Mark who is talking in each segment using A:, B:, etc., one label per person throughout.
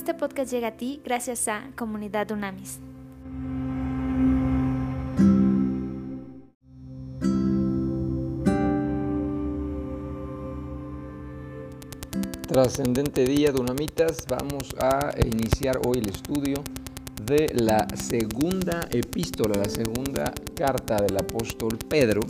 A: Este podcast llega a ti gracias a Comunidad Unamis.
B: Trascendente día, Dunamitas. Vamos a iniciar hoy el estudio de la segunda epístola, la segunda carta del apóstol Pedro.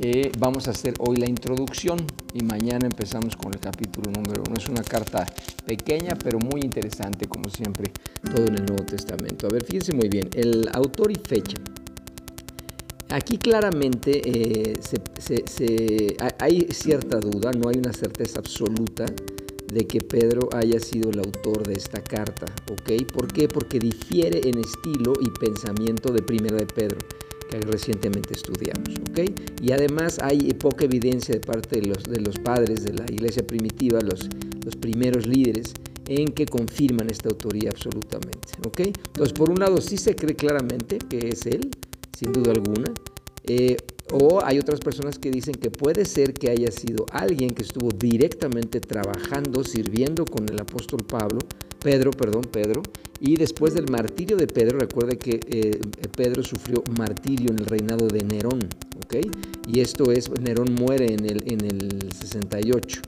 B: Eh, vamos a hacer hoy la introducción y mañana empezamos con el capítulo número uno. Es una carta pequeña pero muy interesante, como siempre, todo en el Nuevo Testamento. A ver, fíjense muy bien, el autor y fecha. Aquí claramente eh, hay cierta duda, no hay una certeza absoluta de que Pedro haya sido el autor de esta carta, ¿ok? ¿Por qué? Porque difiere en estilo y pensamiento de Primera de Pedro, que recientemente estudiamos, ¿ok? Y además hay poca evidencia de parte de los, de los padres de la iglesia primitiva, los, los primeros líderes, en que confirman esta autoría absolutamente, ¿ok? Entonces, por un lado, sí se cree claramente que es él, sin duda alguna. Eh, o hay otras personas que dicen que puede ser que haya sido alguien que estuvo directamente trabajando, sirviendo con el apóstol Pablo, Pedro, perdón, Pedro, y después del martirio de Pedro, recuerde que eh, Pedro sufrió martirio en el reinado de Nerón, ¿ok? Y esto es, Nerón muere en el, en el 68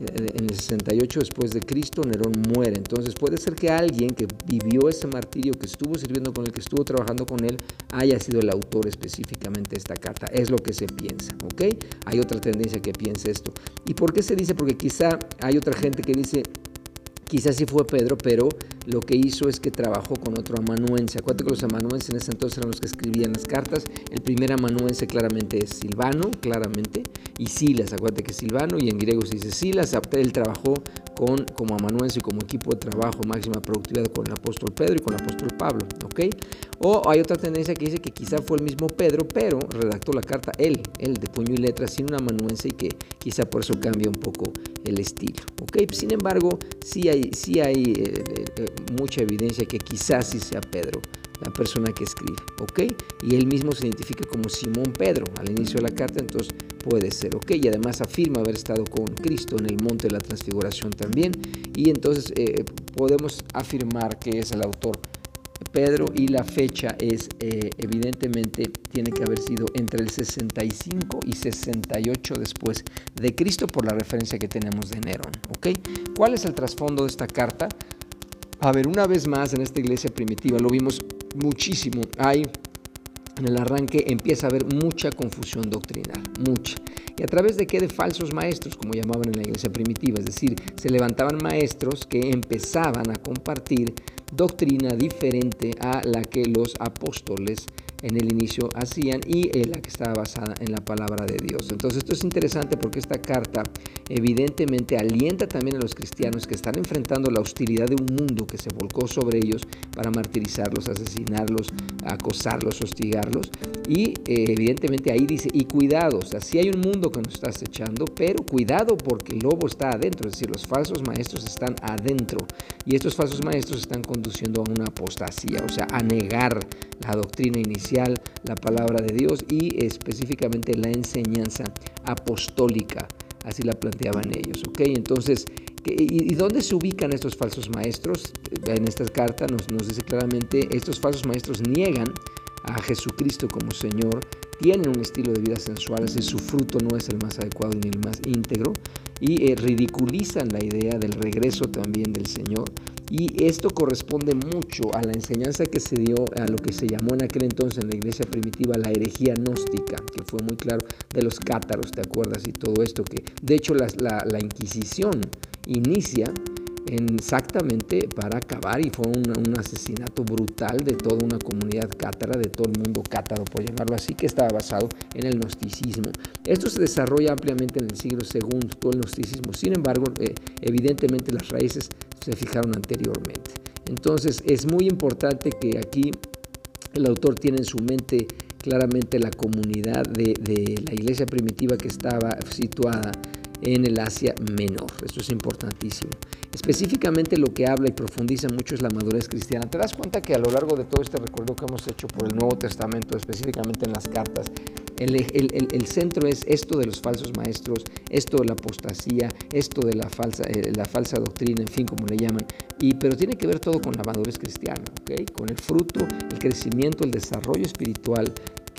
B: en el 68 después de Cristo, Nerón muere. Entonces puede ser que alguien que vivió ese martirio, que estuvo sirviendo con él, que estuvo trabajando con él, haya sido el autor específicamente de esta carta. Es lo que se piensa, ¿ok? Hay otra tendencia que piensa esto. ¿Y por qué se dice? Porque quizá hay otra gente que dice, Quizás sí fue Pedro, pero lo que hizo es que trabajó con otro amanuense. Acuérdate que los amanuenses en ese entonces eran los que escribían las cartas. El primer amanuense claramente es Silvano, claramente, y Silas. Acuérdate que Silvano, y en griego se dice Silas. Él trabajó con, como amanuense y como equipo de trabajo, máxima productividad con el apóstol Pedro y con el apóstol Pablo. ¿ok? O hay otra tendencia que dice que quizá fue el mismo Pedro, pero redactó la carta él, él de puño y letra, sin un amanuense y que quizá por eso cambia un poco el estilo. ¿ok? Sin embargo, sí hay sí hay eh, eh, eh, mucha evidencia que quizás sí sea Pedro la persona que escribe, ¿ok? Y él mismo se identifica como Simón Pedro al inicio de la carta, entonces puede ser, ¿ok? Y además afirma haber estado con Cristo en el monte de la transfiguración también, y entonces podemos afirmar que es el autor Pedro y la fecha es eh, evidentemente tiene que haber sido entre el 65 y 68 después de Cristo por la referencia que tenemos de Nerón. ¿ok? ¿Cuál es el trasfondo de esta carta? A ver, una vez más en esta iglesia primitiva lo vimos muchísimo. Hay en el arranque empieza a haber mucha confusión doctrinal, mucha. ¿Y a través de qué? De falsos maestros, como llamaban en la iglesia primitiva. Es decir, se levantaban maestros que empezaban a compartir doctrina diferente a la que los apóstoles en el inicio hacían y la que estaba basada en la palabra de Dios. Entonces esto es interesante porque esta carta evidentemente alienta también a los cristianos que están enfrentando la hostilidad de un mundo que se volcó sobre ellos para martirizarlos, asesinarlos, acosarlos, hostigarlos. Y eh, evidentemente ahí dice, y cuidado, o sea, sí hay un mundo que nos está acechando, pero cuidado porque el lobo está adentro, es decir, los falsos maestros están adentro. Y estos falsos maestros están conduciendo a una apostasía, o sea, a negar la doctrina inicial, la palabra de Dios y específicamente la enseñanza apostólica. Así la planteaban ellos. ¿ok? Entonces, ¿y, dónde se ubican estos falsos maestros? En esta carta nos, dice claramente, estos falsos maestros niegan a Jesucristo como Señor, tienen un estilo de vida sensual, es su fruto no es el más adecuado ni el más íntegro, y eh, ridiculizan la idea del regreso también del Señor. Y esto corresponde mucho a la enseñanza que se dio a lo que se llamó en aquel entonces en la iglesia primitiva la herejía gnóstica, que fue muy claro, de los cátaros, ¿te acuerdas? Y todo esto que, de hecho, la, Inquisición inicia exactamente para acabar y fue un, asesinato brutal de toda una comunidad cátara, de todo el mundo cátaro, por llamarlo así, que estaba basado en el gnosticismo. Esto se desarrolla ampliamente en el siglo II, todo el gnosticismo, sin embargo, eh, evidentemente las raíces se fijaron anteriormente. Entonces es muy importante que aquí el autor tiene en su mente claramente la comunidad de, de la iglesia primitiva que estaba situada en el Asia Menor. Esto es importantísimo. Específicamente lo que habla y profundiza mucho es la madurez cristiana. ¿Te das cuenta que a lo largo de todo este recuerdo que hemos hecho por el Nuevo Testamento, específicamente en las cartas, el, centro es esto de los falsos maestros, esto de la apostasía, esto de la falsa, eh, la falsa doctrina, en fin, como le llaman. Y, pero tiene que ver todo con la madurez cristiana, ¿okay? con el fruto, el crecimiento, el desarrollo espiritual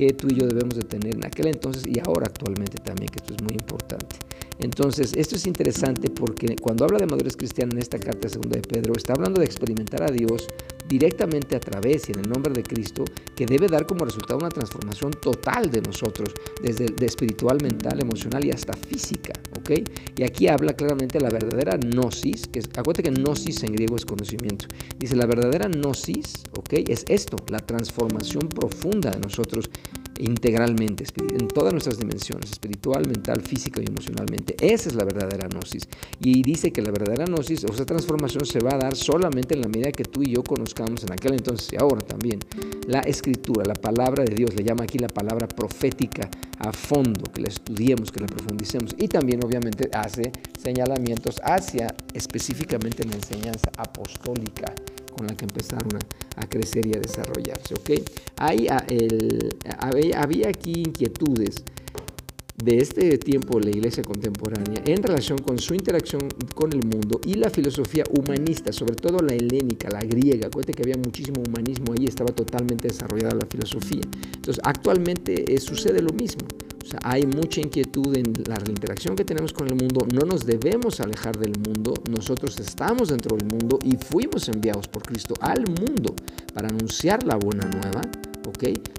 B: que tú y yo debemos de tener en aquel entonces y ahora actualmente también, que esto es muy importante. Entonces, esto es interesante porque cuando habla de madurez cristiana en esta carta segunda de Pedro, está hablando de experimentar a Dios directamente a través y en el nombre de Cristo, que debe dar como resultado una transformación total de nosotros, desde de espiritual, mental, emocional y hasta física, ¿ok? Y aquí habla claramente la verdadera gnosis, que es, acuérdate que gnosis en griego es conocimiento. Dice, la verdadera gnosis, ¿ok? Es esto, la transformación profunda de nosotros integralmente, en todas nuestras dimensiones, espiritual, mental, física y emocionalmente. Esa es la verdadera gnosis. Y dice que la verdadera gnosis, o sea, transformación se va a dar solamente en la medida que tú y yo conozcamos en aquel entonces y ahora también la escritura, la palabra de Dios, le llama aquí la palabra profética a fondo, que la estudiemos, que la profundicemos. Y también obviamente hace señalamientos hacia específicamente la enseñanza apostólica con la que empezaron a, crecer y a desarrollarse. ¿ok? Hay, había, aquí inquietudes de este tiempo la iglesia contemporánea en relación con su interacción con el mundo y la filosofía humanista, sobre todo la helénica, la griega. Acuérdate que había muchísimo humanismo ahí, estaba totalmente desarrollada la filosofía. Entonces, actualmente eh, sucede lo mismo hay mucha inquietud en la interacción que tenemos con el mundo. No nos debemos alejar del mundo. Nosotros estamos dentro del mundo y fuimos enviados por Cristo al mundo para anunciar la buena nueva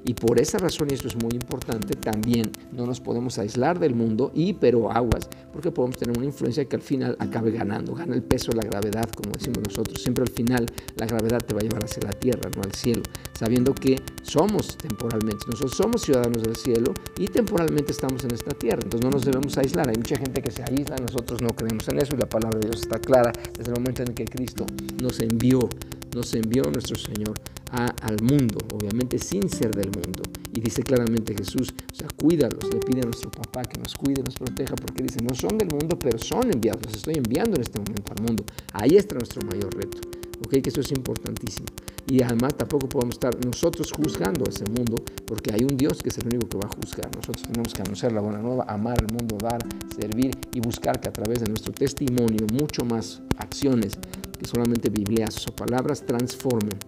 B: y por esa razón, y esto es muy importante, también no nos podemos aislar del mundo y, pero aguas, porque podemos tener una influencia que al final acabe ganando, gana el peso de la gravedad, como decimos nosotros. Siempre al final la gravedad te va a llevar hacia la tierra, no al cielo, sabiendo que somos temporalmente, nosotros somos ciudadanos del cielo y temporalmente estamos en esta tierra, entonces no nos debemos aislar. Hay mucha gente que se aísla, nosotros no creemos en eso y la palabra de Dios está clara desde el momento en que Cristo nos envió, nos envió nuestro Señor al mundo, obviamente sin ser del mundo. Y dice claramente Jesús, o sea, cuídalos, le pide a nuestro papá que nos cuide, nos proteja, porque dice, no son del mundo, pero son enviados, los estoy enviando en este momento al mundo. Ahí está nuestro mayor reto, ¿ok? Que eso es importantísimo. Y además tampoco podemos estar nosotros juzgando ese mundo, porque hay un Dios que es el único que va a juzgar. Nosotros tenemos que anunciar la buena nueva, amar al mundo, dar, servir y buscar que a través de nuestro testimonio, mucho más acciones que solamente biblias o palabras, transformen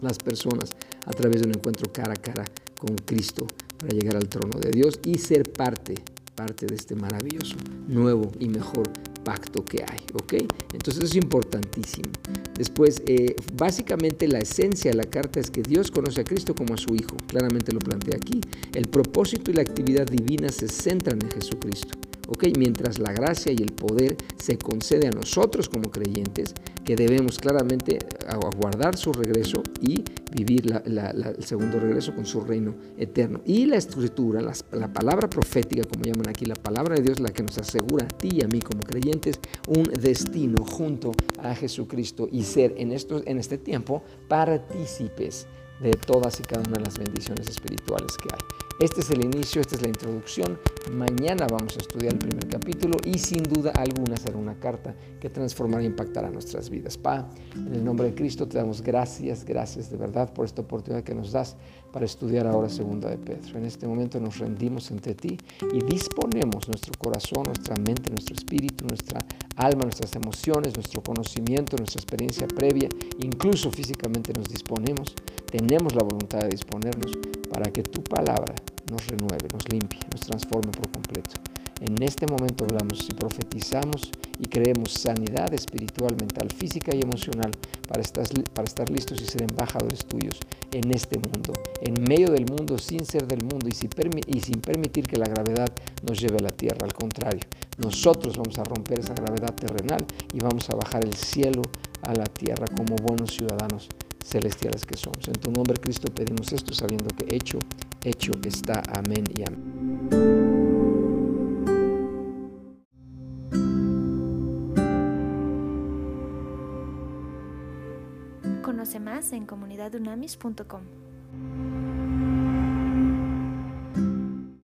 B: las personas a través de un encuentro cara a cara con Cristo para llegar al trono de Dios y ser parte, parte de este maravilloso, nuevo y mejor pacto que hay, ¿ok? Entonces es importantísimo. Después, eh, básicamente la esencia de la carta es que Dios conoce a Cristo como a su Hijo, claramente lo plantea aquí. El propósito y la actividad divina se centran en Jesucristo. ¿Ok? Mientras la gracia y el poder se concede a nosotros como creyentes, que debemos claramente aguardar su regreso y vivir el segundo regreso con su reino eterno. Y la escritura, la, palabra profética, como llaman aquí, la palabra de Dios, la que nos asegura a ti y a mí como creyentes un destino junto a Jesucristo y ser en, en este tiempo partícipes de todas y cada una de las bendiciones espirituales que hay. Este es el inicio, esta es la introducción. Mañana vamos a estudiar el primer capítulo y sin duda alguna será una carta que transformará e impactará nuestras vidas. Pa, en el nombre de Cristo te damos gracias, gracias de verdad por esta oportunidad que nos das para estudiar ahora segunda de Pedro. En este momento nos rendimos ante ti y disponemos nuestro corazón, nuestra mente, nuestro espíritu, nuestra alma, nuestras emociones, nuestro conocimiento, nuestra experiencia previa, incluso físicamente nos disponemos, tenemos la voluntad de disponernos para que tu palabra nos renueve, nos limpie, nos transforme por completo. En este momento hablamos y profetizamos y creemos sanidad espiritual, mental, física y emocional para estar, para estar listos y ser embajadores tuyos en este mundo, en medio del mundo, sin ser del mundo y sin, y sin permitir que la gravedad nos lleve a la tierra. Al contrario, nosotros vamos a romper esa gravedad terrenal y vamos a bajar el cielo a la tierra como buenos ciudadanos celestiales que somos. En tu nombre, Cristo, pedimos esto sabiendo que hecho, hecho está. Amén y amén.
A: Conoce más en comunidadunamis.com.